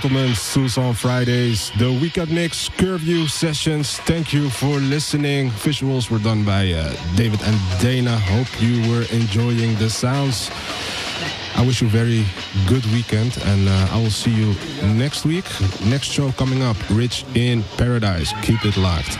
gentlemen. Susan Fridays, the weekend mix, curfew sessions. Thank you for listening. Visuals were done by uh, David and Dana. Hope you were enjoying the sounds. I wish you a very good weekend and uh, I will see you next week. Next show coming up, Rich in Paradise. Keep it locked.